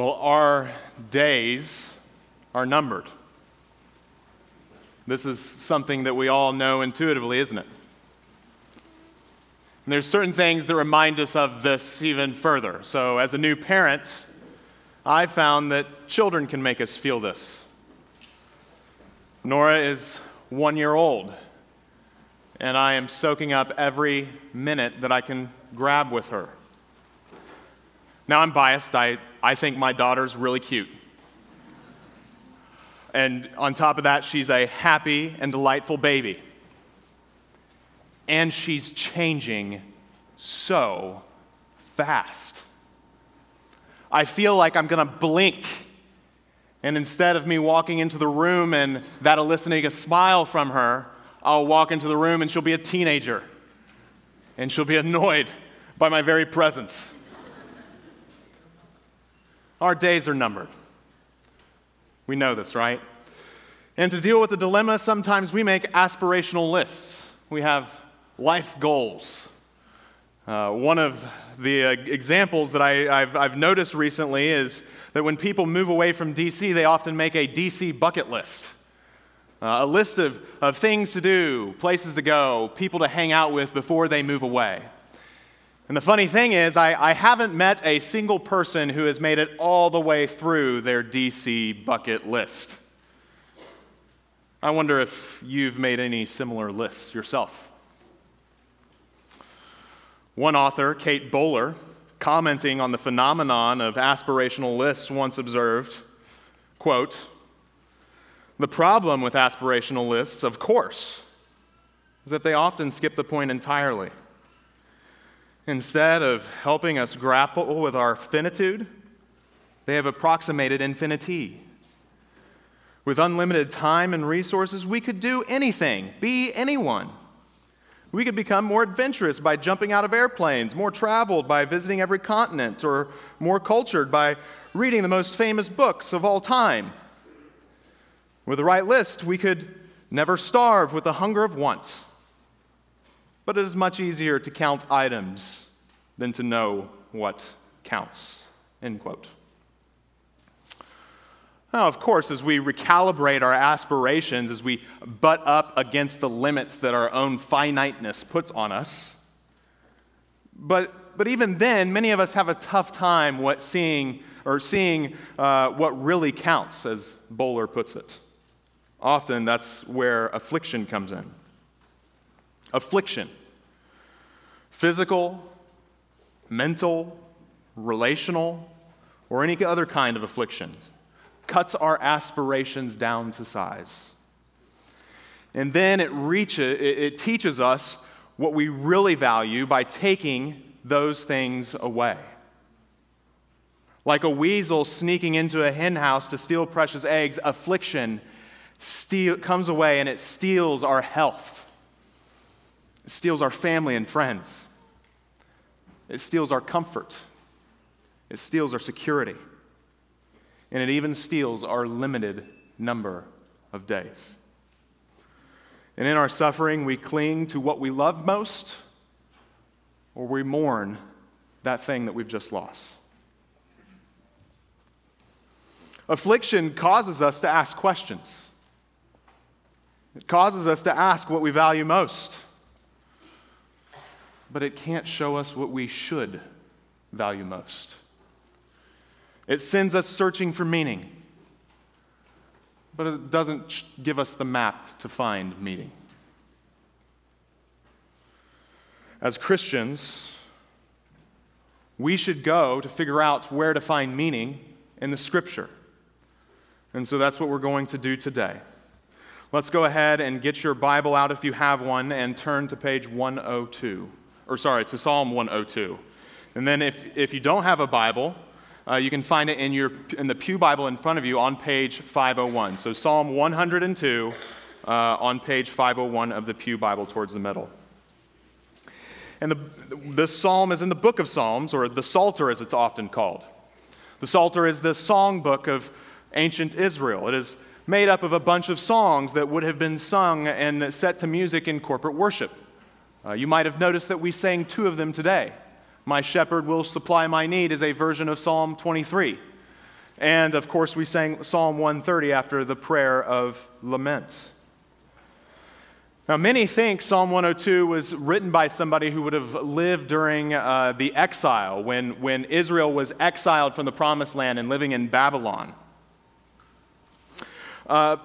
Well, our days are numbered. This is something that we all know intuitively, isn't it? And there's certain things that remind us of this even further. So, as a new parent, I found that children can make us feel this. Nora is one year old, and I am soaking up every minute that I can grab with her. Now, I'm biased. I, I think my daughter's really cute. And on top of that, she's a happy and delightful baby. And she's changing so fast. I feel like I'm going to blink. And instead of me walking into the room and that eliciting a smile from her, I'll walk into the room and she'll be a teenager. And she'll be annoyed by my very presence. Our days are numbered. We know this, right? And to deal with the dilemma, sometimes we make aspirational lists. We have life goals. Uh, one of the uh, examples that I, have noticed recently is that when people move away from DC, they often make a DC bucket list. Uh, a list of, of things to do, places to go, people to hang out with before they move away. And the funny thing is, I, I haven't met a single person who has made it all the way through their DC bucket list. I wonder if you've made any similar lists yourself. One author, Kate Bowler, commenting on the phenomenon of aspirational lists, once observed, quote, the problem with aspirational lists, of course, is that they often skip the point entirely. Instead of helping us grapple with our finitude, they have approximated infinity. With unlimited time and resources, we could do anything, be anyone. We could become more adventurous by jumping out of airplanes, more traveled by visiting every continent, or more cultured by reading the most famous books of all time. With the right list, we could never starve with the hunger of want. But it is much easier to count items than to know what counts. End quote. Now, of course, as we recalibrate our aspirations, as we butt up against the limits that our own finiteness puts on us, but, but even then, many of us have a tough time what seeing or seeing uh, what really counts, as Bowler puts it. Often that's where affliction comes in. Affliction, physical, mental, relational, or any other kind of afflictions cuts our aspirations down to size. And then it, reaches, it teaches us what we really value by taking those things away. Like a weasel sneaking into a henhouse to steal precious eggs, affliction steal, comes away and it steals our health. It steals our family and friends. It steals our comfort. It steals our security and it even steals our limited number of days. And in our suffering, we cling to what we love most, or we mourn that thing that we've just lost. Affliction causes us to ask questions. It causes us to ask what we value most. But it can't show us what we should value most. It sends us searching for meaning, but it doesn't give us the map to find meaning. As Christians, we should go to figure out where to find meaning in the scripture. And so that's what we're going to do today. Let's go ahead and get your Bible out if you have one and turn to page 102. Or, sorry, to Psalm 102. And then if, if you don't have a Bible, uh, you can find it in, your, in the Pew Bible in front of you on page 501. So, Psalm 102 uh, on page 501 of the Pew Bible towards the middle. And the, this psalm is in the book of Psalms, or the Psalter as it's often called. The Psalter is the songbook of ancient Israel. It is made up of a bunch of songs that would have been sung and set to music in corporate worship. Uh, you might have noticed that we sang two of them today. My shepherd will supply my need is a version of Psalm 23. And of course, we sang Psalm 130 after the prayer of lament. Now, many think Psalm 102 was written by somebody who would have lived during uh, the exile, when, when Israel was exiled from the promised land and living in Babylon. Uh,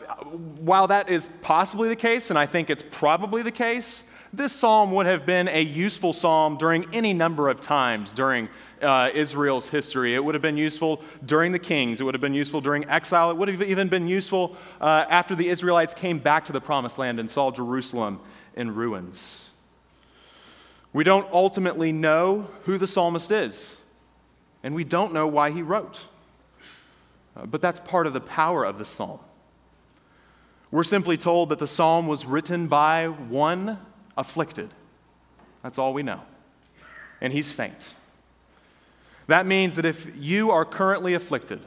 while that is possibly the case, and I think it's probably the case, this psalm would have been a useful psalm during any number of times during uh, Israel's history. It would have been useful during the kings, it would have been useful during exile, it would have even been useful uh, after the Israelites came back to the promised land and saw Jerusalem in ruins. We don't ultimately know who the psalmist is, and we don't know why he wrote. Uh, but that's part of the power of the psalm. We're simply told that the psalm was written by one afflicted. That's all we know. And he's faint. That means that if you are currently afflicted,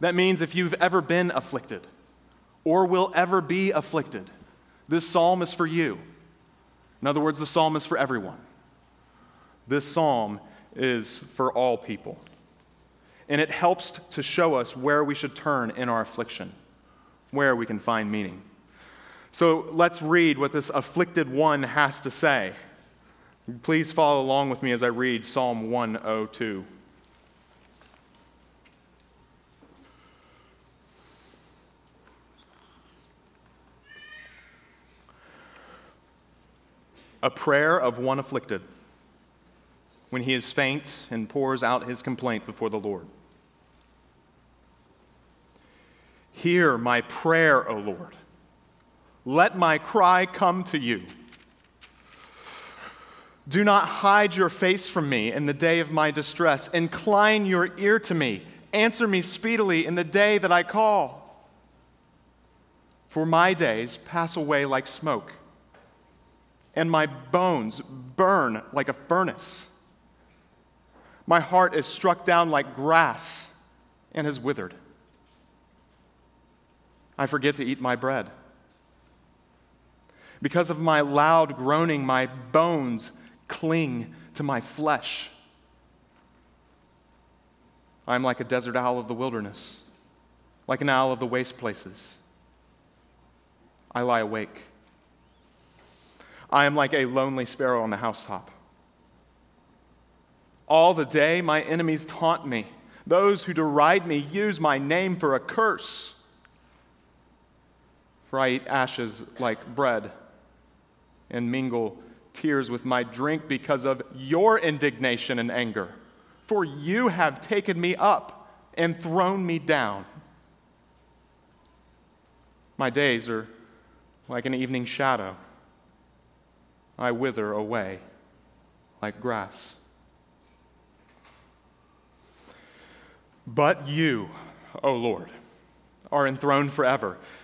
that means if you've ever been afflicted or will ever be afflicted, this psalm is for you. In other words, the psalm is for everyone. This psalm is for all people. And it helps to show us where we should turn in our affliction where we can find meaning. So let's read what this afflicted one has to say. Please follow along with me as I read Psalm 102. A prayer of one afflicted when he is faint and pours out his complaint before the Lord. Hear my prayer, O Lord. Let my cry come to you. Do not hide your face from me in the day of my distress. Incline your ear to me. Answer me speedily in the day that I call. For my days pass away like smoke, and my bones burn like a furnace. My heart is struck down like grass and has withered. I forget to eat my bread. Because of my loud groaning, my bones cling to my flesh. I am like a desert owl of the wilderness, like an owl of the waste places. I lie awake. I am like a lonely sparrow on the housetop. All the day, my enemies taunt me. Those who deride me use my name for a curse for I eat ashes like bread and mingle tears with my drink because of your indignation and anger. For you have taken me up and thrown me down. My days are like an evening shadow. I wither away like grass. But you, O Lord, are enthroned forever.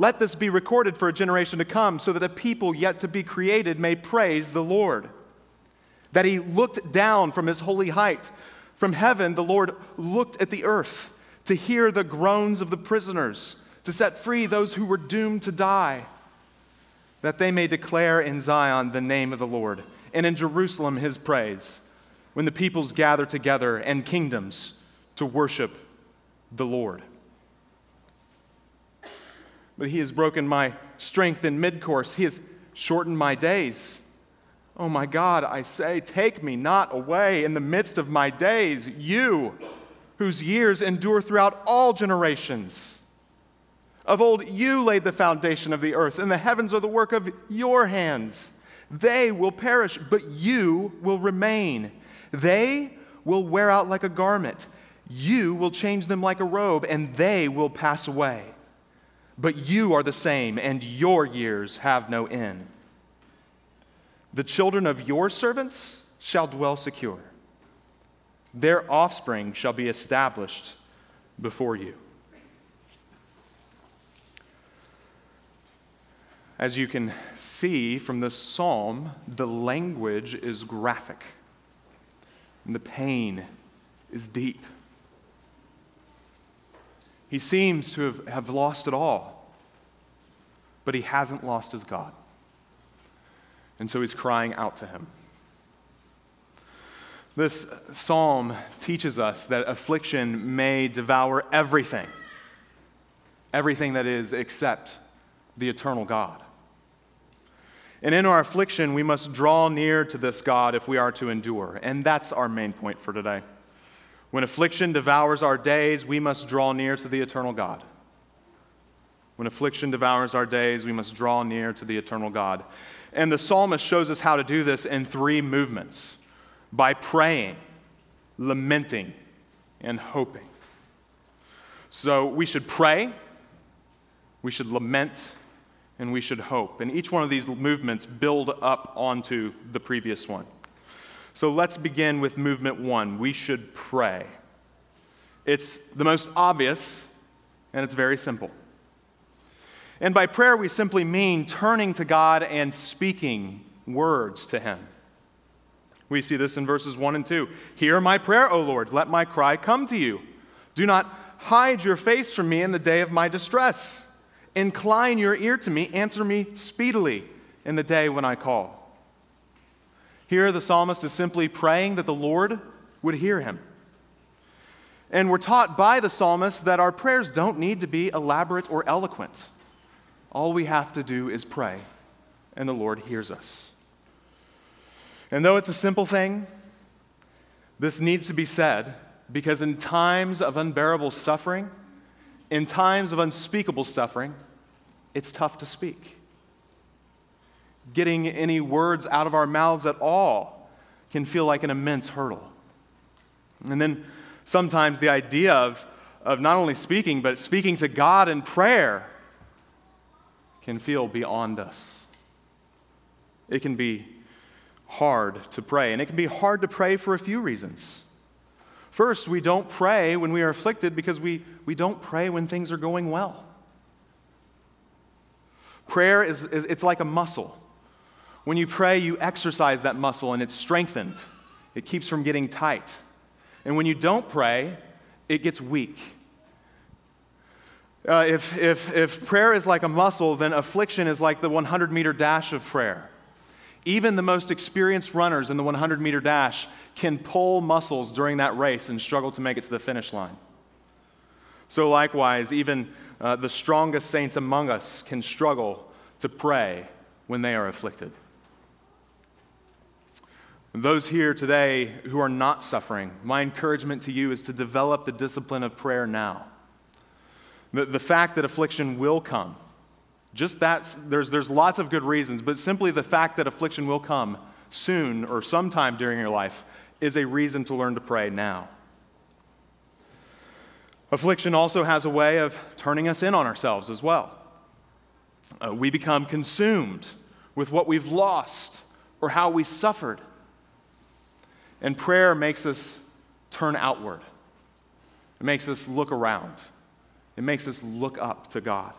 Let this be recorded for a generation to come, so that a people yet to be created may praise the Lord. That he looked down from his holy height. From heaven, the Lord looked at the earth to hear the groans of the prisoners, to set free those who were doomed to die, that they may declare in Zion the name of the Lord, and in Jerusalem his praise, when the peoples gather together and kingdoms to worship the Lord but he has broken my strength in midcourse. He has shortened my days. Oh my God, I say, take me not away in the midst of my days, you whose years endure throughout all generations. Of old, you laid the foundation of the earth, and the heavens are the work of your hands. They will perish, but you will remain. They will wear out like a garment. You will change them like a robe, and they will pass away but you are the same, and your years have no end. The children of your servants shall dwell secure, their offspring shall be established before you. As you can see from this psalm, the language is graphic, and the pain is deep. He seems to have, have lost it all, but he hasn't lost his God. And so he's crying out to him. This psalm teaches us that affliction may devour everything, everything that is except the eternal God. And in our affliction, we must draw near to this God if we are to endure. And that's our main point for today. When affliction devours our days, we must draw near to the eternal God. When affliction devours our days, we must draw near to the eternal God. And the psalmist shows us how to do this in three movements by praying, lamenting, and hoping. So we should pray, we should lament, and we should hope. And each one of these movements build up onto the previous one. So let's begin with movement one. We should pray. It's the most obvious, and it's very simple. And by prayer, we simply mean turning to God and speaking words to Him. We see this in verses 1 and 2. Hear my prayer, O Lord. Let my cry come to you. Do not hide your face from me in the day of my distress. Incline your ear to me. Answer me speedily in the day when I call. Here, the psalmist is simply praying that the Lord would hear him. And we're taught by the psalmist that our prayers don't need to be elaborate or eloquent. All we have to do is pray, and the Lord hears us. And though it's a simple thing, this needs to be said because in times of unbearable suffering, in times of unspeakable suffering, it's tough to speak getting any words out of our mouths at all can feel like an immense hurdle. And then sometimes the idea of, of not only speaking, but speaking to God in prayer can feel beyond us. It can be hard to pray, and it can be hard to pray for a few reasons. First, we don't pray when we are afflicted because we, we don't pray when things are going well. Prayer is, is it's like a muscle. When you pray, you exercise that muscle and it's strengthened. It keeps from getting tight. And when you don't pray, it gets weak. Uh, if, if, if prayer is like a muscle, then affliction is like the 100 meter dash of prayer. Even the most experienced runners in the 100 meter dash can pull muscles during that race and struggle to make it to the finish line. So, likewise, even uh, the strongest saints among us can struggle to pray when they are afflicted. Those here today who are not suffering, my encouragement to you is to develop the discipline of prayer now. The, the fact that affliction will come, just that, there's, there's lots of good reasons, but simply the fact that affliction will come soon or sometime during your life is a reason to learn to pray now. Affliction also has a way of turning us in on ourselves as well. Uh, we become consumed with what we've lost or how we suffered. And prayer makes us turn outward, it makes us look around, it makes us look up to God.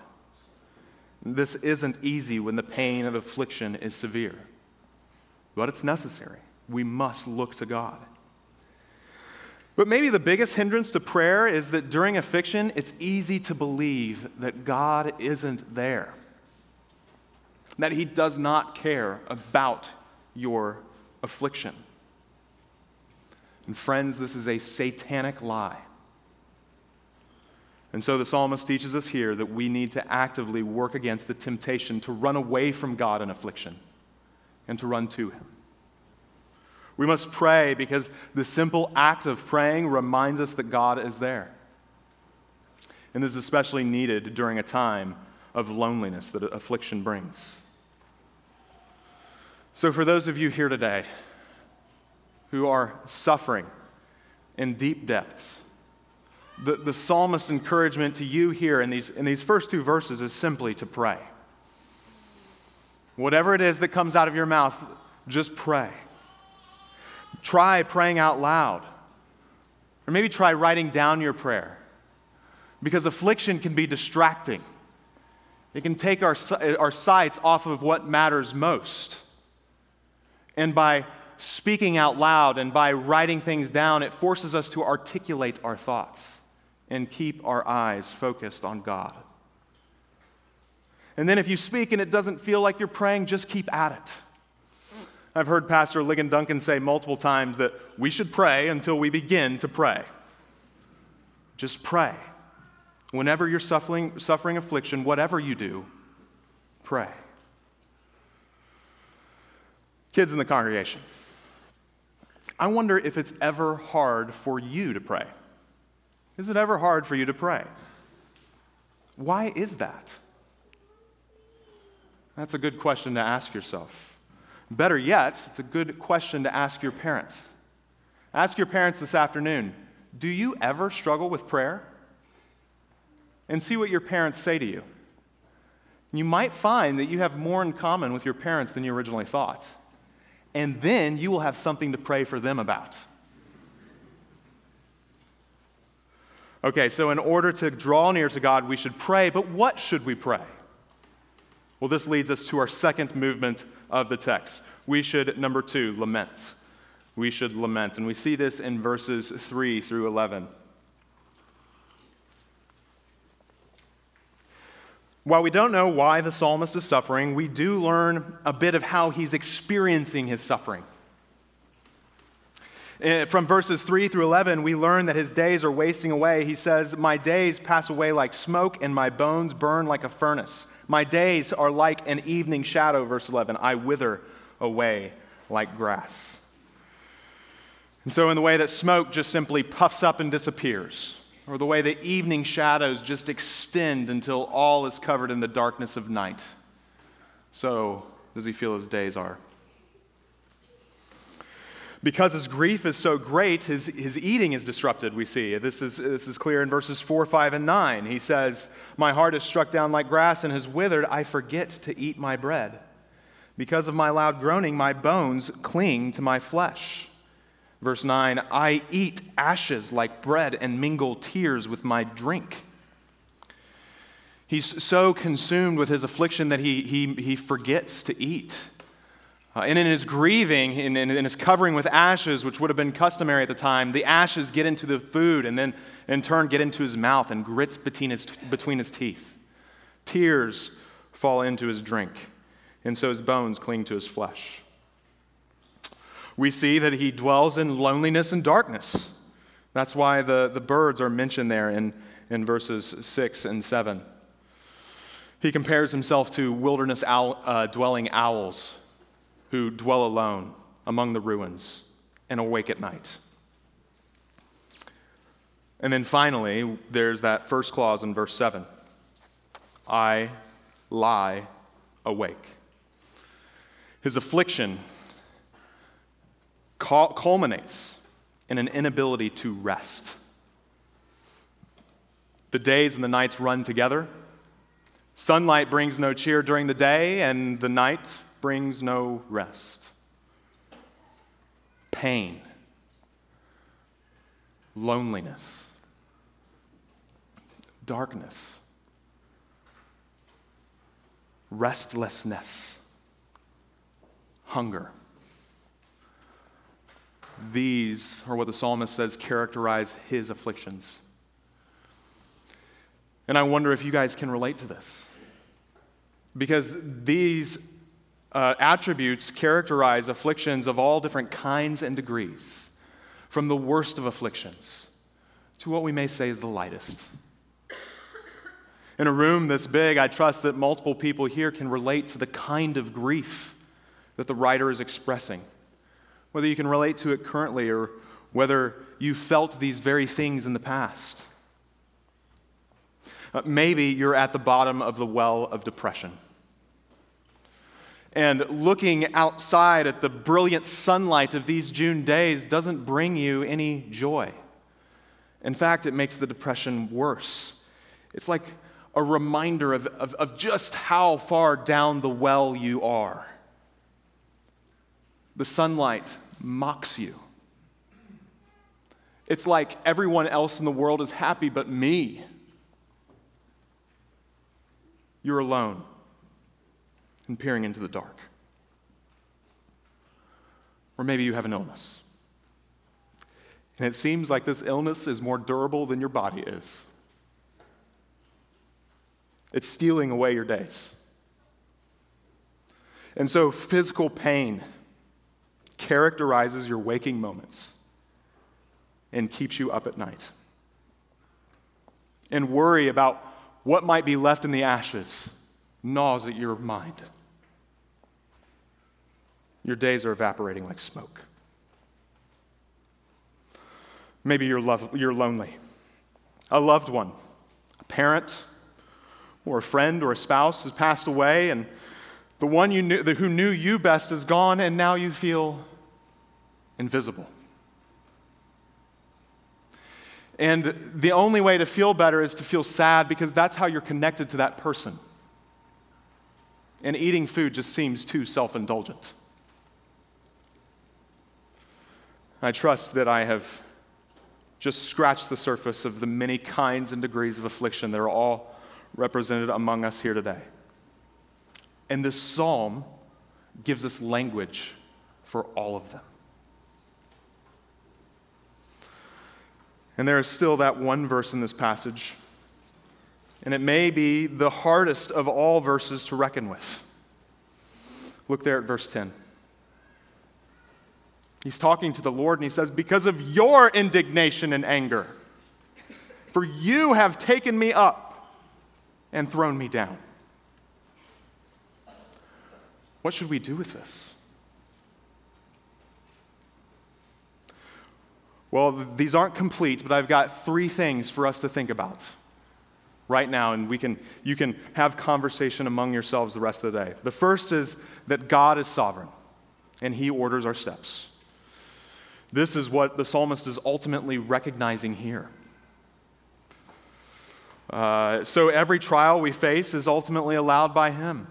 This isn't easy when the pain of affliction is severe, but it's necessary. We must look to God. But maybe the biggest hindrance to prayer is that during affliction, it's easy to believe that God isn't there, that He does not care about your affliction. And friends, this is a satanic lie. And so the psalmist teaches us here that we need to actively work against the temptation to run away from God in affliction and to run to Him. We must pray because the simple act of praying reminds us that God is there. And this is especially needed during a time of loneliness that affliction brings. So, for those of you here today who are suffering in deep depths. The, the psalmist's encouragement to you here in these, in these first two verses is simply to pray. Whatever it is that comes out of your mouth, just pray. Try praying out loud. Or maybe try writing down your prayer. Because affliction can be distracting. It can take our, our sights off of what matters most. And by speaking out loud and by writing things down, it forces us to articulate our thoughts and keep our eyes focused on God. And then if you speak and it doesn't feel like you're praying, just keep at it. I've heard Pastor Ligon Duncan say multiple times that we should pray until we begin to pray. Just pray. Whenever you're suffering, suffering affliction, whatever you do, pray. Kids in the congregation, I wonder if it's ever hard for you to pray. Is it ever hard for you to pray? Why is that? That's a good question to ask yourself. Better yet, it's a good question to ask your parents. Ask your parents this afternoon Do you ever struggle with prayer? And see what your parents say to you. You might find that you have more in common with your parents than you originally thought. And then you will have something to pray for them about. Okay, so in order to draw near to God, we should pray, but what should we pray? Well, this leads us to our second movement of the text. We should, number two, lament. We should lament. And we see this in verses 3 through 11. While we don't know why the psalmist is suffering, we do learn a bit of how he's experiencing his suffering. Eh, from verses 3 through 11, we learn that his days are wasting away. He says, My days pass away like smoke, and my bones burn like a furnace. My days are like an evening shadow, verse 11. I wither away like grass. And so, in the way that smoke just simply puffs up and disappears, or the way the evening shadows just extend until all is covered in the darkness of night, so does he feel his days are. Because his grief is so great, his, his eating is disrupted, we see. This is, this is clear in verses 4, 5, and 9. He says, My heart is struck down like grass and has withered. I forget to eat my bread. Because of my loud groaning, my bones cling to my flesh. Verse 9, I eat ashes like bread and mingle tears with my drink. He's so consumed with his affliction that he, he, he forgets to eat. Uh, and in his grieving, in, in, in his covering with ashes, which would have been customary at the time, the ashes get into the food and then in turn get into his mouth and grits between his, between his teeth. Tears fall into his drink, and so his bones cling to his flesh. We see that he dwells in loneliness and darkness. That's why the, the birds are mentioned there in, in verses 6 and 7. He compares himself to wilderness owl, uh, dwelling owls who dwell alone among the ruins and awake at night. And then finally, there's that first clause in verse 7 I lie awake. His affliction culminates in an inability to rest. The days and the nights run together. Sunlight brings no cheer during the day, and the night brings no rest. Pain, loneliness, darkness, restlessness, hunger. These are what the psalmist says characterize his afflictions. And I wonder if you guys can relate to this. Because these uh, attributes characterize afflictions of all different kinds and degrees, from the worst of afflictions to what we may say is the lightest. In a room this big, I trust that multiple people here can relate to the kind of grief that the writer is expressing. Whether you can relate to it currently or whether you felt these very things in the past. Uh, maybe you're at the bottom of the well of depression and looking outside at the brilliant sunlight of these June days doesn't bring you any joy. In fact, it makes the depression worse. It's like a reminder of, of, of just how far down the well you are. The sunlight mocks you. It's like everyone else in the world is happy but me. you're alone and peering into the dark. Or maybe you have an illness. And it seems like this illness is more durable than your body is. It's stealing away your days. And so, physical pain characterizes your waking moments and keeps you up at night. And worry about what might be left in the ashes gnaws at your mind. Your days are evaporating like smoke. Maybe you're, love, you're lonely. A loved one, a parent, or a friend or a spouse has passed away, and the one you knew, who knew you best is gone, and now you feel invisible. And the only way to feel better is to feel sad because that's how you're connected to that person. And eating food just seems too self indulgent. I trust that I have just scratched the surface of the many kinds and degrees of affliction that are all represented among us here today. And this psalm gives us language for all of them. And there is still that one verse in this passage, and it may be the hardest of all verses to reckon with. Look there at verse 10. He's talking to the Lord and he says, Because of your indignation and anger, for you have taken me up and thrown me down. What should we do with this? Well, these aren't complete, but I've got three things for us to think about right now, and we can, you can have conversation among yourselves the rest of the day. The first is that God is sovereign, and He orders our steps. This is what the psalmist is ultimately recognizing here. Uh, so every trial we face is ultimately allowed by Him.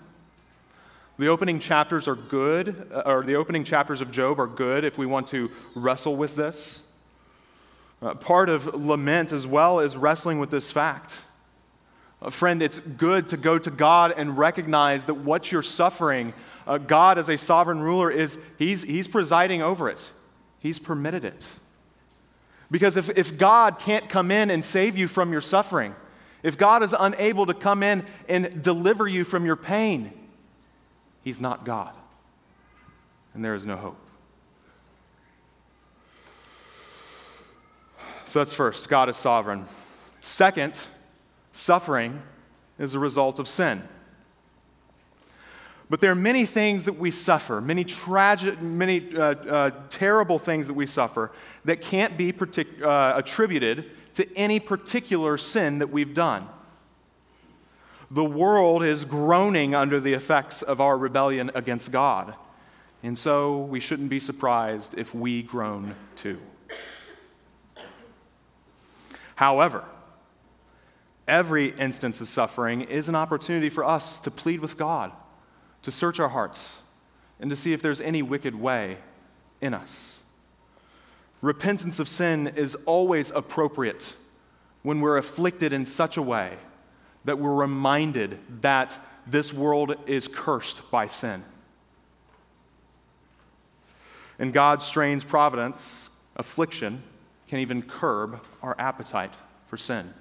The opening chapters are good, uh, or the opening chapters of Job are good if we want to wrestle with this. Uh, part of lament as well is wrestling with this fact. Uh, friend, it's good to go to God and recognize that what you're suffering, uh, God as a sovereign ruler, is he's, he's presiding over it. He's permitted it. Because if, if God can't come in and save you from your suffering, if God is unable to come in and deliver you from your pain, He's not God. And there is no hope. So that's first God is sovereign. Second, suffering is a result of sin. But there are many things that we suffer, many tragic, many uh, uh, terrible things that we suffer that can't be partic- uh, attributed to any particular sin that we've done. The world is groaning under the effects of our rebellion against God. And so we shouldn't be surprised if we groan too. However, every instance of suffering is an opportunity for us to plead with God, to search our hearts, and to see if there's any wicked way in us. Repentance of sin is always appropriate when we're afflicted in such a way that we're reminded that this world is cursed by sin. In God's strange providence, affliction can even curb our appetite for sin.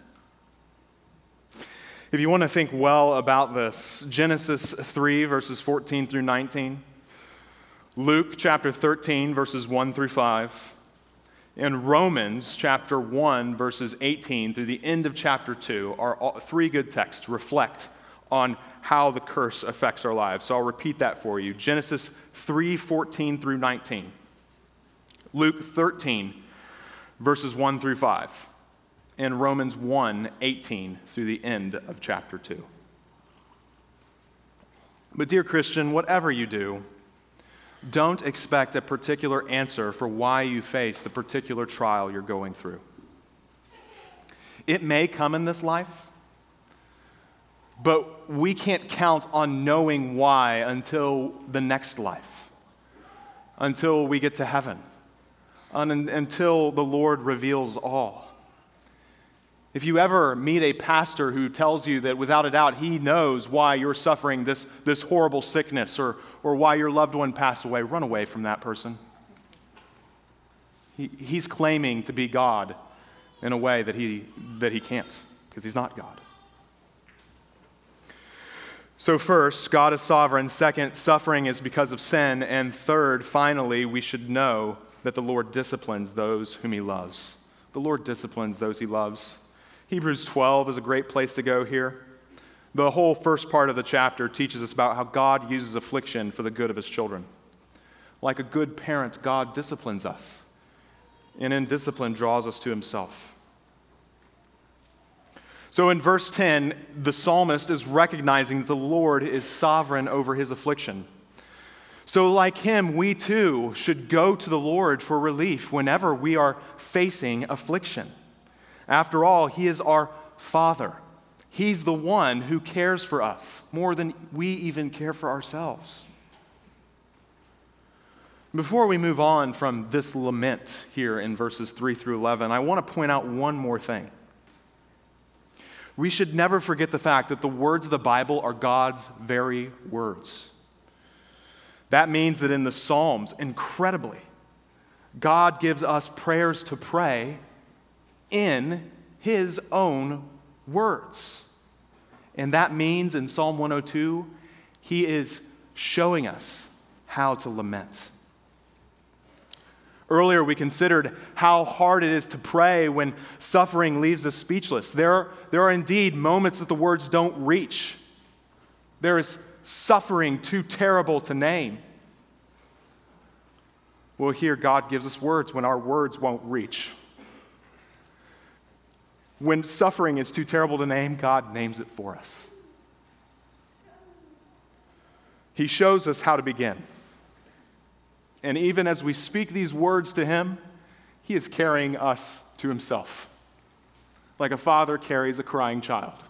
If you want to think well about this, Genesis 3, verses 14 through 19, Luke chapter 13, verses 1 through 5, and Romans chapter 1, verses 18 through the end of chapter 2 are all, three good texts to reflect on how the curse affects our lives. So I'll repeat that for you. Genesis 3, 14 through 19. Luke 13, verses 1 through 5, and Romans 1 18 through the end of chapter 2. But, dear Christian, whatever you do, don't expect a particular answer for why you face the particular trial you're going through. It may come in this life, but we can't count on knowing why until the next life, until we get to heaven until the Lord reveals all. If you ever meet a pastor who tells you that without a doubt he knows why you're suffering this, this horrible sickness or, or why your loved one passed away, run away from that person. He, he's claiming to be God in a way that he, that he can't because he's not God. So, first, God is sovereign. Second, suffering is because of sin. And third, finally, we should know that the Lord disciplines those whom he loves. The Lord disciplines those he loves. Hebrews 12 is a great place to go here. The whole first part of the chapter teaches us about how God uses affliction for the good of his children. Like a good parent, God disciplines us, and in discipline draws us to himself. So in verse 10, the psalmist is recognizing that the Lord is sovereign over his affliction. So, like him, we too should go to the Lord for relief whenever we are facing affliction. After all, he is our Father. He's the one who cares for us more than we even care for ourselves. Before we move on from this lament here in verses 3 through 11, I want to point out one more thing we should never forget the fact that the words of the Bible are God's very words. That means that in the Psalms, incredibly, God gives us prayers to pray in His own words. And that means in Psalm 102, He is showing us how to lament. Earlier, we considered how hard it is to pray when suffering leaves us speechless. There, there are indeed moments that the words don't reach. There is suffering too terrible to name. Well, here God gives us words when our words won't reach. When suffering is too terrible to name, God names it for us. He shows us how to begin. And even as we speak these words to him, he is carrying us to himself, like a father carries a crying child.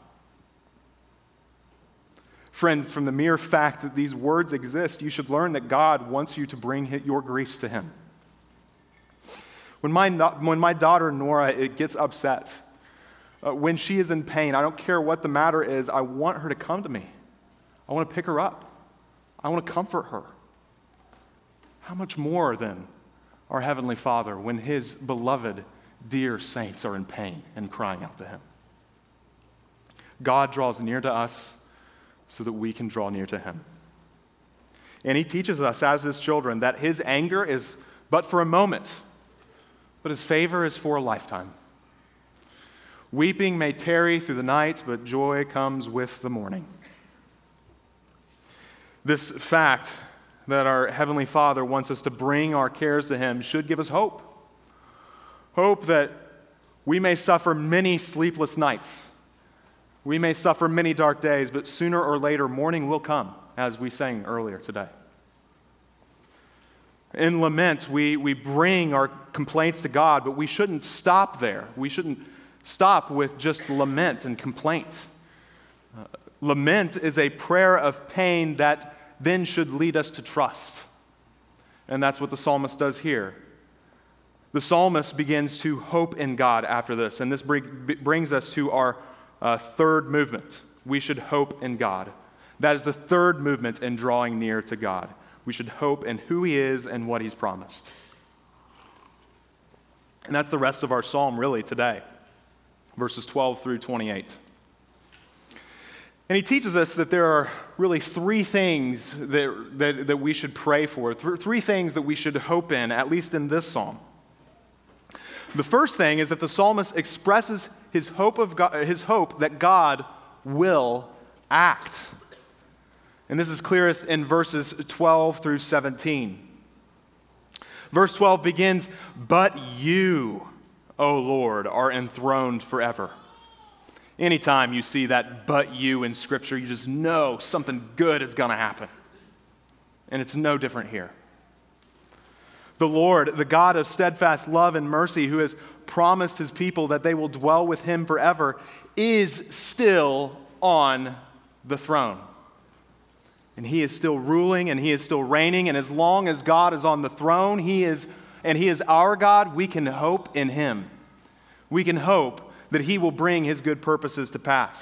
Friends, from the mere fact that these words exist, you should learn that God wants you to bring your griefs to him. When my, when my daughter Nora it gets upset, uh, when she is in pain, I don't care what the matter is, I want her to come to me. I want to pick her up. I want to comfort her. How much more then our Heavenly Father when His beloved, dear saints are in pain and crying out to Him? God draws near to us so that we can draw near to Him. And He teaches us as His children that His anger is but for a moment, but His favor is for a lifetime. Weeping may tarry through the night, but joy comes with the morning. This fact that our Heavenly Father wants us to bring our cares to Him should give us hope. Hope that we may suffer many sleepless nights. We may suffer many dark days, but sooner or later, morning will come, as we sang earlier today. In lament, we, we bring our complaints to God, but we shouldn't stop there. We shouldn't stop with just lament and complaint. Uh, lament is a prayer of pain that then should lead us to trust. And that's what the psalmist does here. The psalmist begins to hope in God after this, and this brings us to our uh, third movement. We should hope in God. That is the third movement in drawing near to God. We should hope in who He is and what He's promised. And that's the rest of our psalm, really, today, verses 12 through 28. And he teaches us that there are really three things that, that, that we should pray for, th- three things that we should hope in, at least in this psalm. The first thing is that the psalmist expresses his hope, of God, his hope that God will act. And this is clearest in verses 12 through 17. Verse 12 begins, But you, O Lord, are enthroned forever. Anytime you see that but you in Scripture, you just know something good is going to happen. And it's no different here. The Lord, the God of steadfast love and mercy, who has promised his people that they will dwell with him forever, is still on the throne. And he is still ruling and he is still reigning. And as long as God is on the throne, he is, and he is our God, we can hope in him. We can hope that he will bring his good purposes to pass.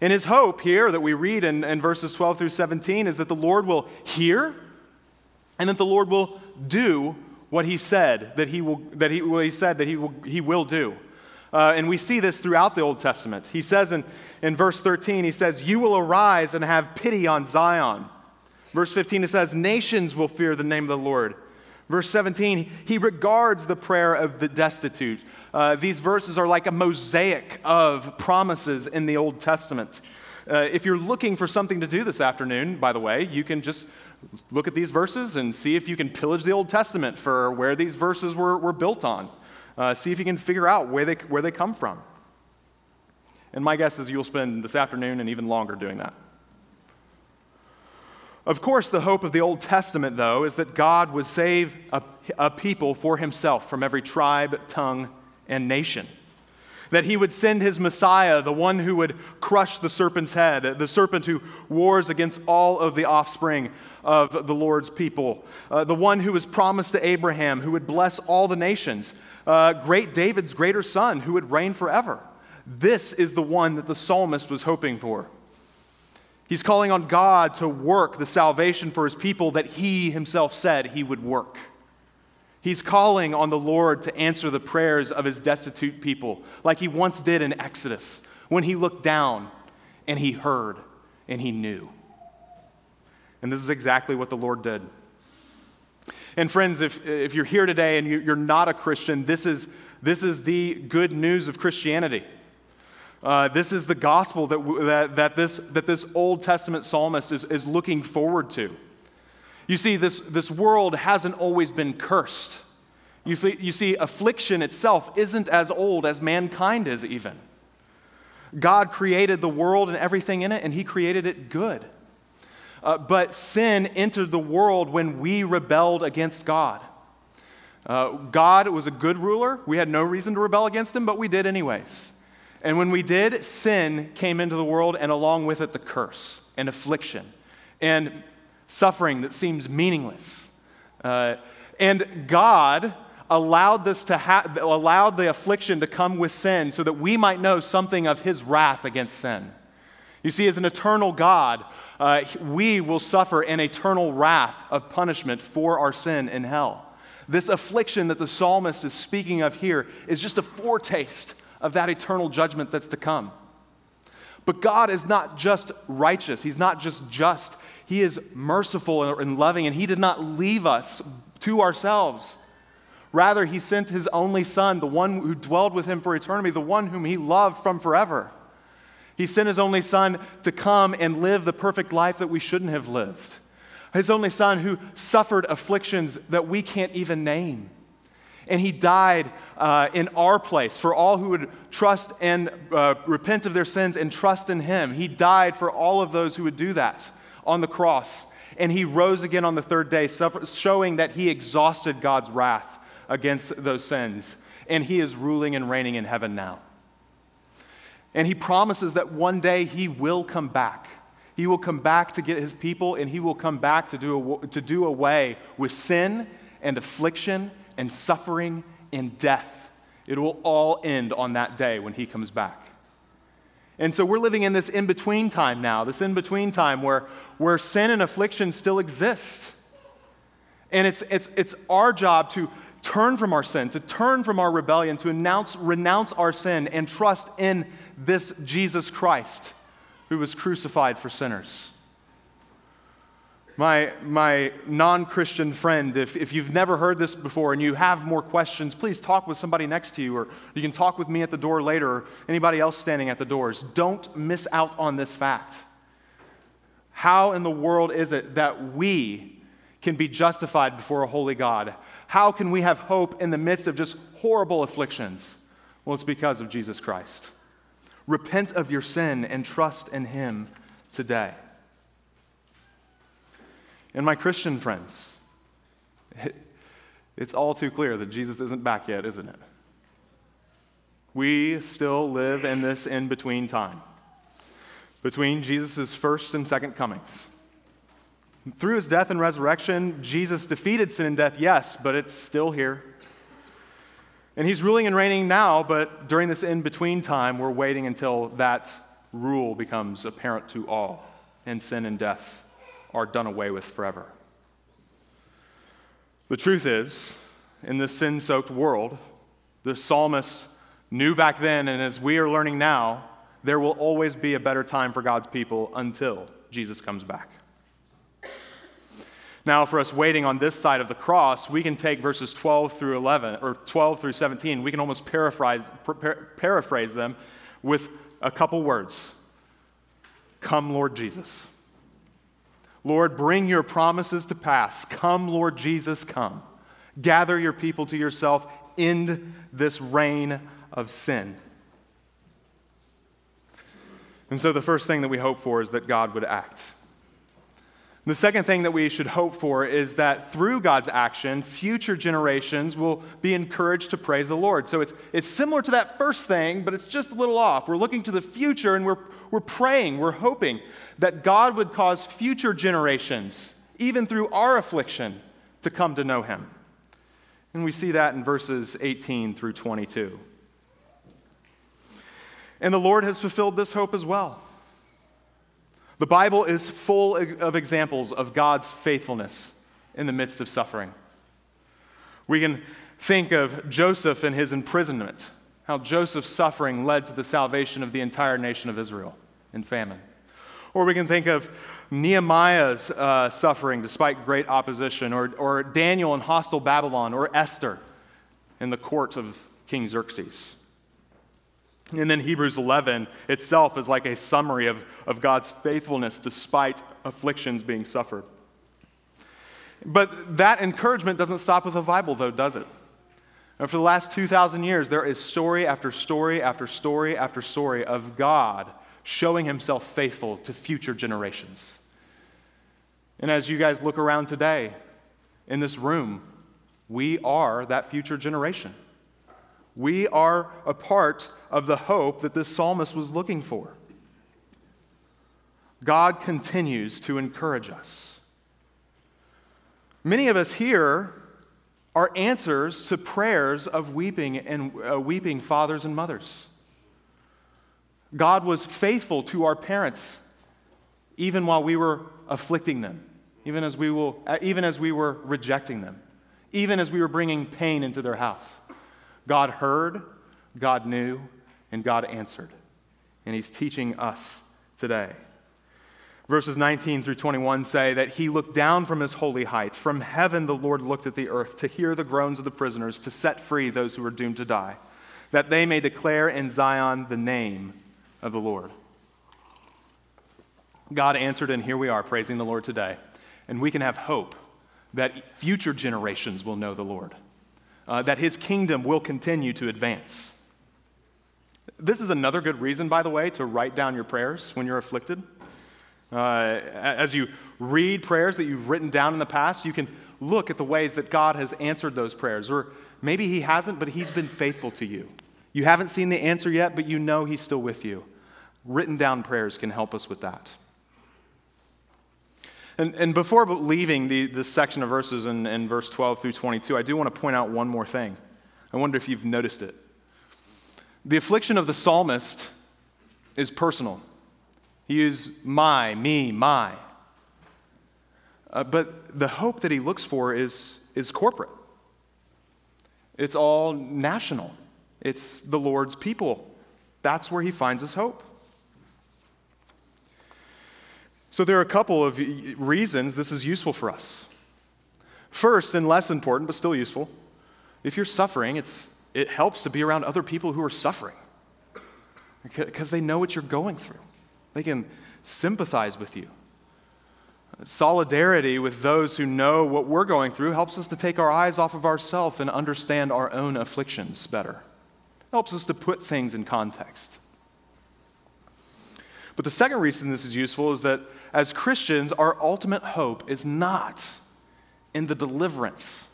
And his hope here that we read in, in verses 12 through 17 is that the Lord will hear and that the Lord will do what he said that he will that he, what he said that he will, he will do. Uh, and we see this throughout the Old Testament. He says in, in verse 13, he says, You will arise and have pity on Zion. Verse 15, it says, Nations will fear the name of the Lord. Verse 17, he regards the prayer of the destitute. Uh, these verses are like a mosaic of promises in the Old Testament. Uh, if you're looking for something to do this afternoon, by the way, you can just look at these verses and see if you can pillage the Old Testament for where these verses were, were built on. Uh, see if you can figure out where they, where they come from. And my guess is you'll spend this afternoon and even longer doing that. Of course, the hope of the Old Testament, though, is that God would save a, a, people for himself from every tribe, tongue, and nation. That he would send his Messiah, the one who would crush the serpent's head, the serpent who wars against all of the offspring of the Lord's people, uh, the one who was promised to Abraham, who would bless all the nations, uh, great David's greater son, who would reign forever. This is the one that the psalmist was hoping for. He's calling on God to work the salvation for his people that he himself said he would work. He's calling on the Lord to answer the prayers of his destitute people, like he once did in Exodus, when he looked down and he heard and he knew. And this is exactly what the Lord did. And friends, if, if you're here today and you're not a Christian, this is, this is the good news of Christianity. Uh, this is the gospel that, that, that, this, that this Old Testament psalmist is, is looking forward to. You see, this, this world hasn't always been cursed. You, you see, affliction itself isn't as old as mankind is, even. God created the world and everything in it, and He created it good. Uh, but sin entered the world when we rebelled against God. Uh, God was a good ruler. We had no reason to rebel against him, but we did anyways. And when we did, sin came into the world, and along with it, the curse and affliction and suffering that seems meaningless. Uh, and God allowed this to ha- allowed the affliction to come with sin so that we might know something of his wrath against sin. You see, as an eternal God, uh, we will suffer an eternal wrath of punishment for our sin in hell. This affliction that the psalmist is speaking of here is just a foretaste of that eternal judgment that's to come. But God is not just righteous, He's not just just, He is merciful and loving, and He did not leave us to ourselves. Rather, He sent His only Son, the one who dwelled with Him for eternity, the one whom He loved from forever. He sent his only son to come and live the perfect life that we shouldn't have lived. His only son who suffered afflictions that we can't even name. And he died uh, in our place for all who would trust and uh, repent of their sins and trust in him. He died for all of those who would do that on the cross. And he rose again on the third day, showing that he exhausted God's wrath against those sins. And he is ruling and reigning in heaven now. And he promises that one day he will come back. He will come back to get his people, and he will come back to do, to do away with sin and affliction and suffering and death. It will all end on that day when he comes back. And so we're living in this in between time now, this in between time where, where sin and affliction still exist. And it's, it's, it's our job to turn from our sin, to turn from our rebellion, to announce, renounce our sin, and trust in this Jesus Christ who was crucified for sinners. My, my non Christian friend, if, if you've never heard this before and you have more questions, please talk with somebody next to you, or you can talk with me at the door later, or anybody else standing at the doors. Don't miss out on this fact. How in the world is it that we can be justified before a holy God? How can we have hope in the midst of just horrible afflictions? Well, it's because of Jesus Christ. Repent of your sin and trust in Him today. And my Christian friends, it's all too clear that Jesus isn't back yet, isn't it? We still live in this in between time between Jesus' first and second comings. Through his death and resurrection, Jesus defeated sin and death, yes, but it's still here. And he's ruling and reigning now, but during this in between time, we're waiting until that rule becomes apparent to all, and sin and death are done away with forever. The truth is, in this sin soaked world, the psalmist knew back then, and as we are learning now, there will always be a better time for God's people until Jesus comes back. Now, for us waiting on this side of the cross, we can take verses 12 through 11, or 12 through 17, we can almost paraphrase, paraphrase them with a couple words Come, Lord Jesus. Lord, bring your promises to pass. Come, Lord Jesus, come. Gather your people to yourself. End this reign of sin. And so, the first thing that we hope for is that God would act. The second thing that we should hope for is that through God's action, future generations will be encouraged to praise the Lord. So it's, it's similar to that first thing, but it's just a little off. We're looking to the future and we're, we're praying, we're hoping that God would cause future generations, even through our affliction, to come to know Him. And we see that in verses 18 through 22. And the Lord has fulfilled this hope as well. The Bible is full of examples of God's faithfulness in the midst of suffering. We can think of Joseph and his imprisonment, how Joseph's suffering led to the salvation of the entire nation of Israel in famine. Or we can think of Nehemiah's uh, suffering despite great opposition, or, or Daniel in hostile Babylon, or Esther in the court of King Xerxes. And then Hebrews 11 itself is like a summary of, of God's faithfulness despite afflictions being suffered. But that encouragement doesn't stop with the Bible, though, does it? And for the last 2,000 years, there is story after story after story after story of God showing himself faithful to future generations. And as you guys look around today in this room, we are that future generation. We are a part of the hope that this psalmist was looking for. God continues to encourage us. Many of us here are answers to prayers of weeping and uh, weeping fathers and mothers. God was faithful to our parents even while we were afflicting them, even as we, will, uh, even as we were rejecting them, even as we were bringing pain into their house. God heard, God knew, and God answered. And He's teaching us today. Verses 19 through 21 say that he looked down from his holy height. From heaven, the Lord looked at the earth to hear the groans of the prisoners, to set free those who were doomed to die, that they may declare in Zion the name of the Lord. God answered, and here we are praising the Lord today. And we can have hope that future generations will know the Lord, uh, that his kingdom will continue to advance. This is another good reason, by the way, to write down your prayers when you're afflicted. Uh, as you read prayers that you've written down in the past, you can look at the ways that God has answered those prayers. Or maybe He hasn't, but He's been faithful to you. You haven't seen the answer yet, but you know He's still with you. Written down prayers can help us with that. And, and before leaving the, this section of verses in, in verse 12 through 22, I do want to point out one more thing. I wonder if you've noticed it. The affliction of the psalmist is personal. He uses my, me, my. Uh, but the hope that he looks for is, is corporate, it's all national, it's the Lord's people. That's where he finds his hope. So, there are a couple of reasons this is useful for us. First, and less important, but still useful, if you're suffering, it's, it helps to be around other people who are suffering because they know what you're going through. They can sympathize with you. Solidarity with those who know what we're going through helps us to take our eyes off of ourselves and understand our own afflictions better. Helps us to put things in context. But the second reason this is useful is that as Christians, our ultimate hope is not in the deliverance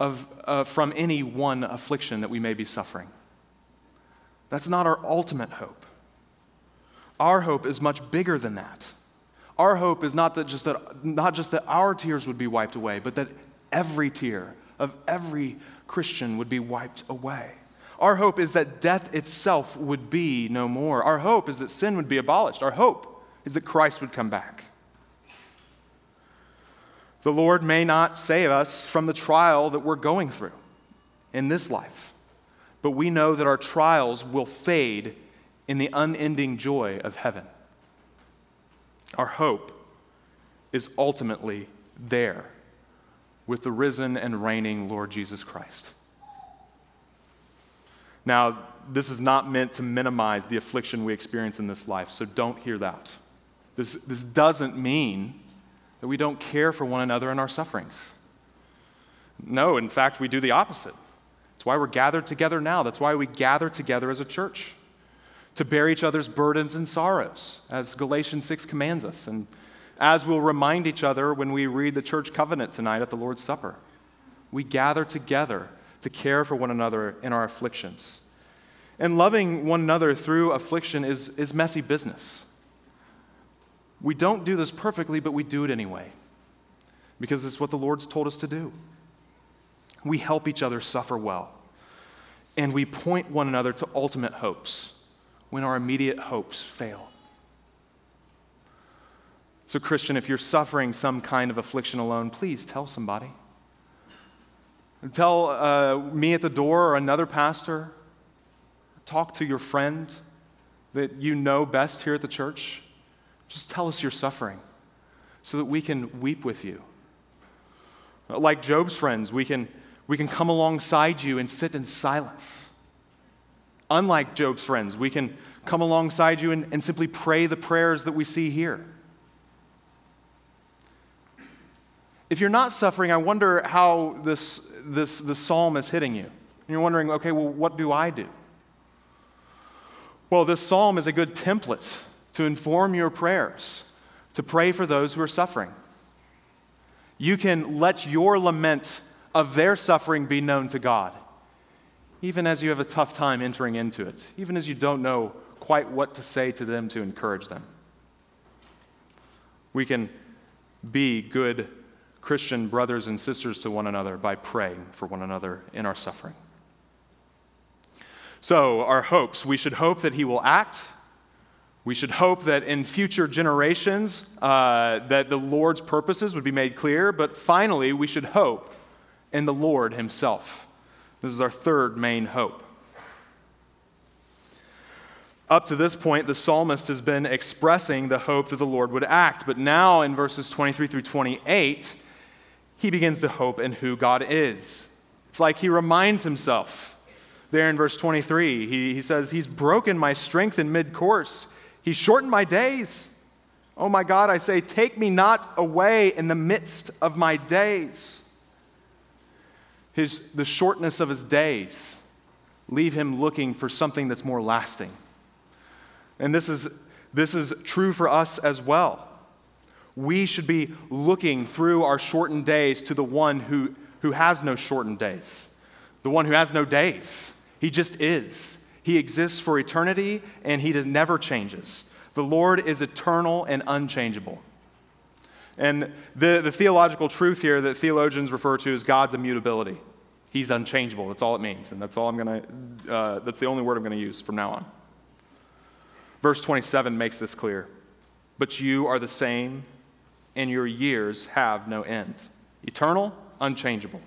of, uh, from any one affliction that we may be suffering. That's not our ultimate hope. Our hope is much bigger than that. Our hope is not, that just that, not just that our tears would be wiped away, but that every tear of every Christian would be wiped away. Our hope is that death itself would be no more. Our hope is that sin would be abolished. Our hope is that Christ would come back. The Lord may not save us from the trial that we're going through in this life, but we know that our trials will fade in the unending joy of heaven. Our hope is ultimately there with the risen and reigning Lord Jesus Christ. Now, this is not meant to minimize the affliction we experience in this life, so don't hear that. This, this doesn't mean that we don't care for one another in our sufferings. No, in fact, we do the opposite. That's why we're gathered together now. That's why we gather together as a church to bear each other's burdens and sorrows, as Galatians 6 commands us, and as we'll remind each other when we read the church covenant tonight at the Lord's Supper. We gather together to care for one another in our afflictions. And loving one another through affliction is, is messy business. We don't do this perfectly, but we do it anyway because it's what the Lord's told us to do. We help each other suffer well, and we point one another to ultimate hopes when our immediate hopes fail. So, Christian, if you're suffering some kind of affliction alone, please tell somebody. Tell uh, me at the door or another pastor. Talk to your friend that you know best here at the church. Just tell us you're suffering so that we can weep with you. Like Job's friends, we can, we can come alongside you and sit in silence. Unlike Job's friends, we can come alongside you and, and simply pray the prayers that we see here. If you're not suffering, I wonder how this, this, this psalm is hitting you. And you're wondering, okay, well, what do I do? Well, this psalm is a good template to inform your prayers, to pray for those who are suffering. You can let your lament of their suffering be known to God, even as you have a tough time entering into it, even as you don't know quite what to say to them to encourage them. We can be good Christian brothers and sisters to one another by praying for one another in our suffering. So, our hopes we should hope that He will act we should hope that in future generations uh, that the Lord's purposes would be made clear, but finally, we should hope in the Lord himself. This is our third main hope. Up to this point, the psalmist has been expressing the hope that the Lord would act, but now in verses 23 through 28, he begins to hope in who God is. It's like he reminds himself. There in verse 23, he, he says, He's broken my strength in mid course. He shortened my days. Oh my God, I say, take me not away in the midst of my days. His, the shortness of his days leave him looking for something that's more lasting. And this is, this is true for us as well. We should be looking through our shortened days to the one who, who has no shortened days, the one who has no days. He just is. He exists for eternity and he does, never changes. The Lord is eternal and unchangeable. And the, the theological truth here that theologians refer to is God's immutability. He's unchangeable. That's all it means. And that's all I'm going to, uh, that's the only word I'm going to use from now on. Verse 27 makes this clear. But you are the same, and your years have no end. Eternal, unchangeable.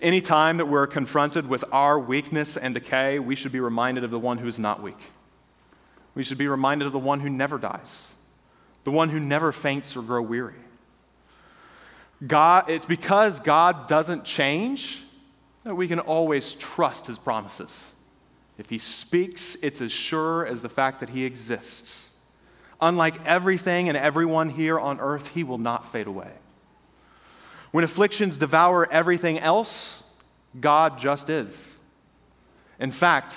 Anytime that we're confronted with our weakness and decay, we should be reminded of the one who is not weak. We should be reminded of the one who never dies, the one who never faints or grow weary. God, it's because God doesn't change that we can always trust his promises. If he speaks, it's as sure as the fact that he exists. Unlike everything and everyone here on earth, he will not fade away. When afflictions devour everything else, God just is. In fact,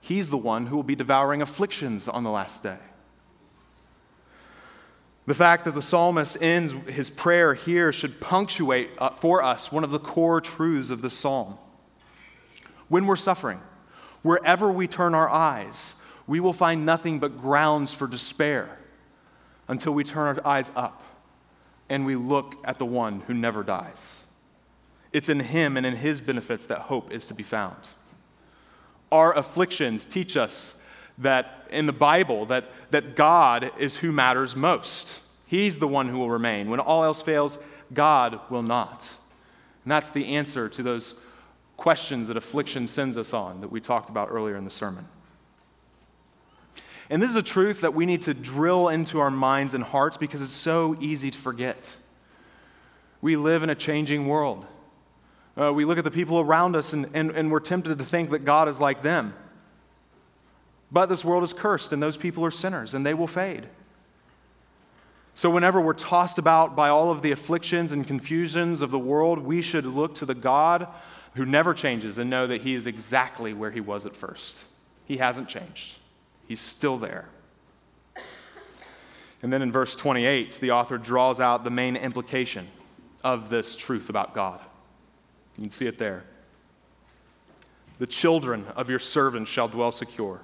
He's the one who will be devouring afflictions on the last day. The fact that the psalmist ends his prayer here should punctuate uh, for us one of the core truths of the psalm. When we're suffering, wherever we turn our eyes, we will find nothing but grounds for despair until we turn our eyes up and we look at the one who never dies. It's in Him and in His benefits that hope is to be found. Our afflictions teach us that in the Bible that, that God is who matters most. He's the one who will remain. When all else fails, God will not. And that's the answer to those questions that affliction sends us on that we talked about earlier in the sermon. And this is a truth that we need to drill into our minds and hearts because it's so easy to forget. We live in a changing world. Uh, we look at the people around us and, and, and we're tempted to think that God is like them. But this world is cursed, and those people are sinners, and they will fade. So, whenever we're tossed about by all of the afflictions and confusions of the world, we should look to the God who never changes and know that He is exactly where He was at first. He hasn't changed, He's still there. And then in verse 28, the author draws out the main implication of this truth about God. You can see it there. The children of your servants shall dwell secure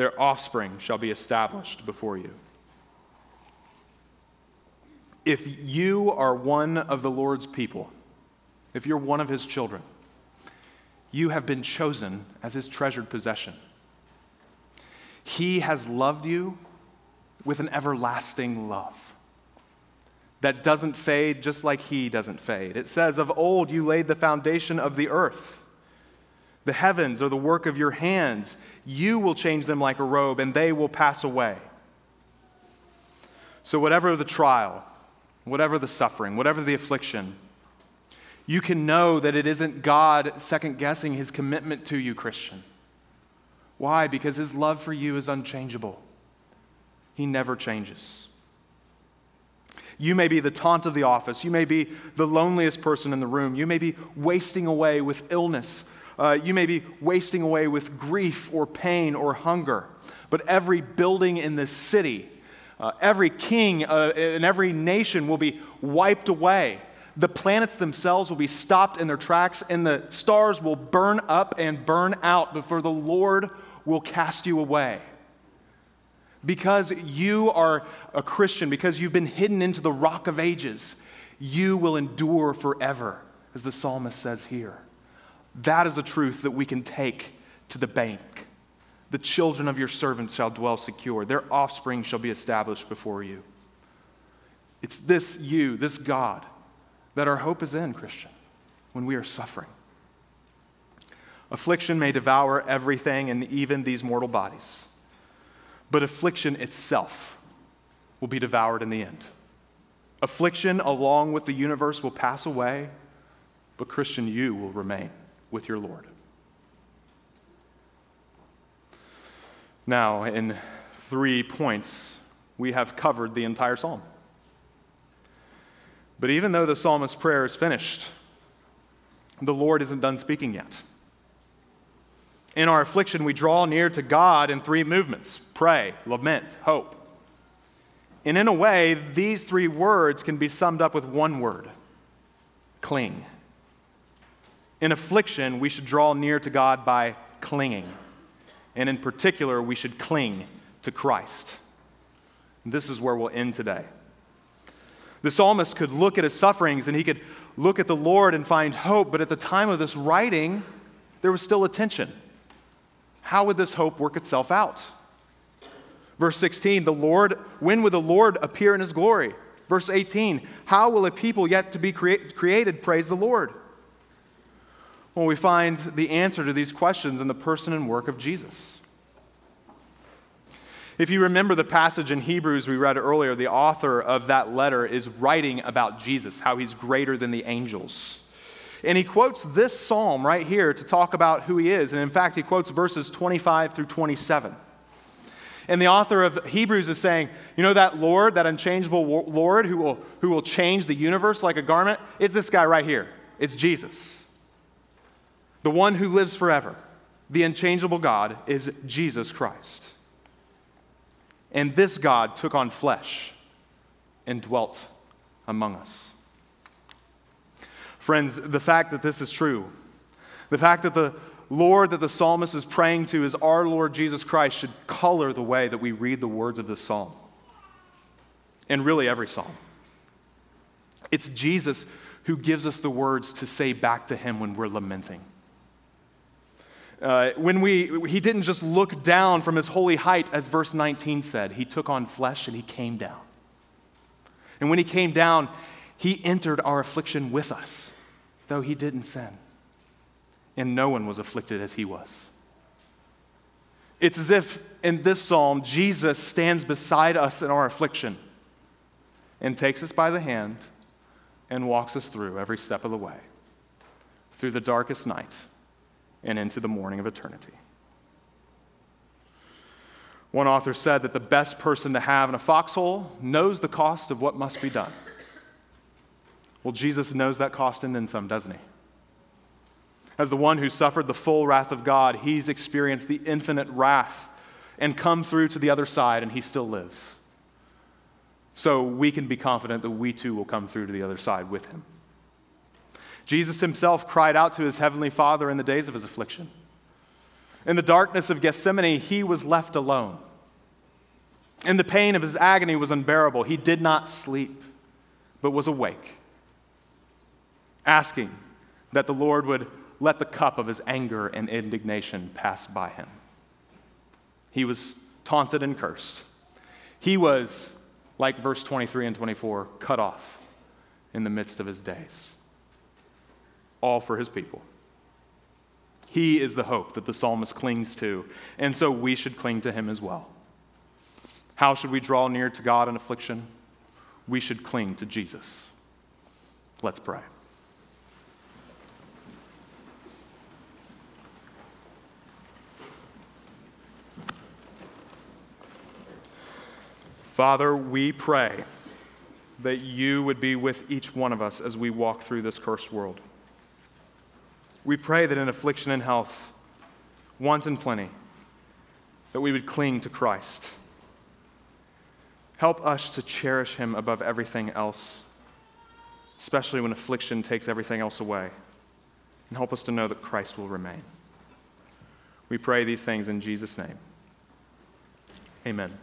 their offspring shall be established before you. If you are one of the Lord's people, if you're one of his children, you have been chosen as his treasured possession. He has loved you with an everlasting love that doesn't fade just like he doesn't fade. It says, Of old you laid the foundation of the earth. The heavens are the work of your hands. You will change them like a robe, and they will pass away. So, whatever the trial, whatever the suffering, whatever the affliction, you can know that it isn't God second guessing his commitment to you, Christian. Why? Because his love for you is unchangeable, he never changes. You may be the taunt of the office. You may be the loneliest person in the room. You may be wasting away with illness uh, you may be wasting away with grief or pain or hunger. But every building in this city, uh, every king uh, in every nation will be wiped away. The planets themselves will be stopped in their tracks, and the stars will burn up and burn out before the Lord will cast you away. Because you are a Christian, because you've been hidden into the rock of ages, you will endure forever, as the psalmist says here. That is a truth that we can take to the bank. The children of your servants shall dwell secure, their offspring shall be established before you. It's this you, this God, that our hope is in, Christian, when we are suffering. Affliction may devour everything and even these mortal bodies, but affliction itself will be devoured in the end. Affliction, along with the universe, will pass away, but Christian, you will remain with your Lord. Now, in three points, we have covered the entire psalm. But even though the psalmist's prayer is finished, the Lord isn't done speaking yet. In our affliction, we draw near to God in three movements pray, lament, hope. And in a way, these three words can be summed up with one word cling. In affliction, we should draw near to God by clinging. And in particular, we should cling to Christ. This is where we'll end today. The psalmist could look at his sufferings and he could look at the Lord and find hope, but at the time of this writing, there was still a tension. How would this hope work itself out? Verse 16, the Lord, when will the Lord appear in his glory? Verse 18, how will a people yet to be created praise the Lord? Well, we find the answer to these questions in the person and work of Jesus. If you remember the passage in Hebrews we read earlier, the author of that letter is writing about Jesus, how he's greater than the angels. And he quotes this psalm right here to talk about who he is. And in fact, he quotes verses 25 through 27. And the author of Hebrews is saying, you know that Lord, that unchangeable Lord who will, who will change the universe like a garment? It's this guy right here. It's Jesus. The one who lives forever, the unchangeable God, is Jesus Christ. And this God took on flesh and dwelt among us. Friends, the fact that this is true, the fact that the Lord that the psalmist is praying to is our Lord Jesus Christ should color the way that we read the words of this psalm. And really every psalm. It's Jesus who gives us the words to say back to him when we're lamenting. Uh, when we, he didn't just look down from his holy height, as verse 19 said, he took on flesh and he came down. And when he came down, he entered our affliction with us, though he didn't sin. And no one was afflicted as he was. It's as if in this psalm, Jesus stands beside us in our affliction and takes us by the hand and walks us through every step of the way, through the darkest night and into the morning of eternity. One author said that the best person to have in a foxhole knows the cost of what must be done. Well, Jesus knows that cost and then some, doesn't he? As the one who suffered the full wrath of God, he's experienced the infinite wrath and come through to the other side, and he still lives. So we can be confident that we too will come through to the other side with him. Jesus himself cried out to his heavenly Father in the days of his affliction. In the darkness of Gethsemane, he was left alone. And the pain of his agony was unbearable. He did not sleep, but was awake, asking that the Lord would let the cup of his anger and indignation pass by him. He was taunted and cursed. He was, like verse 23 and 24, cut off in the midst of his days all for his people. He is the hope that the psalmist clings to, and so we should cling to him as well. How should we draw near to God in affliction? We should cling to Jesus. Let's pray. Father, we pray that you would be with each one of us as we walk through this cursed world. We pray that in affliction and health, want and plenty, that we would cling to Christ. Help us to cherish him above everything else, especially when affliction takes everything else away. And help us to know that Christ will remain. We pray these things in Jesus' name. Amen.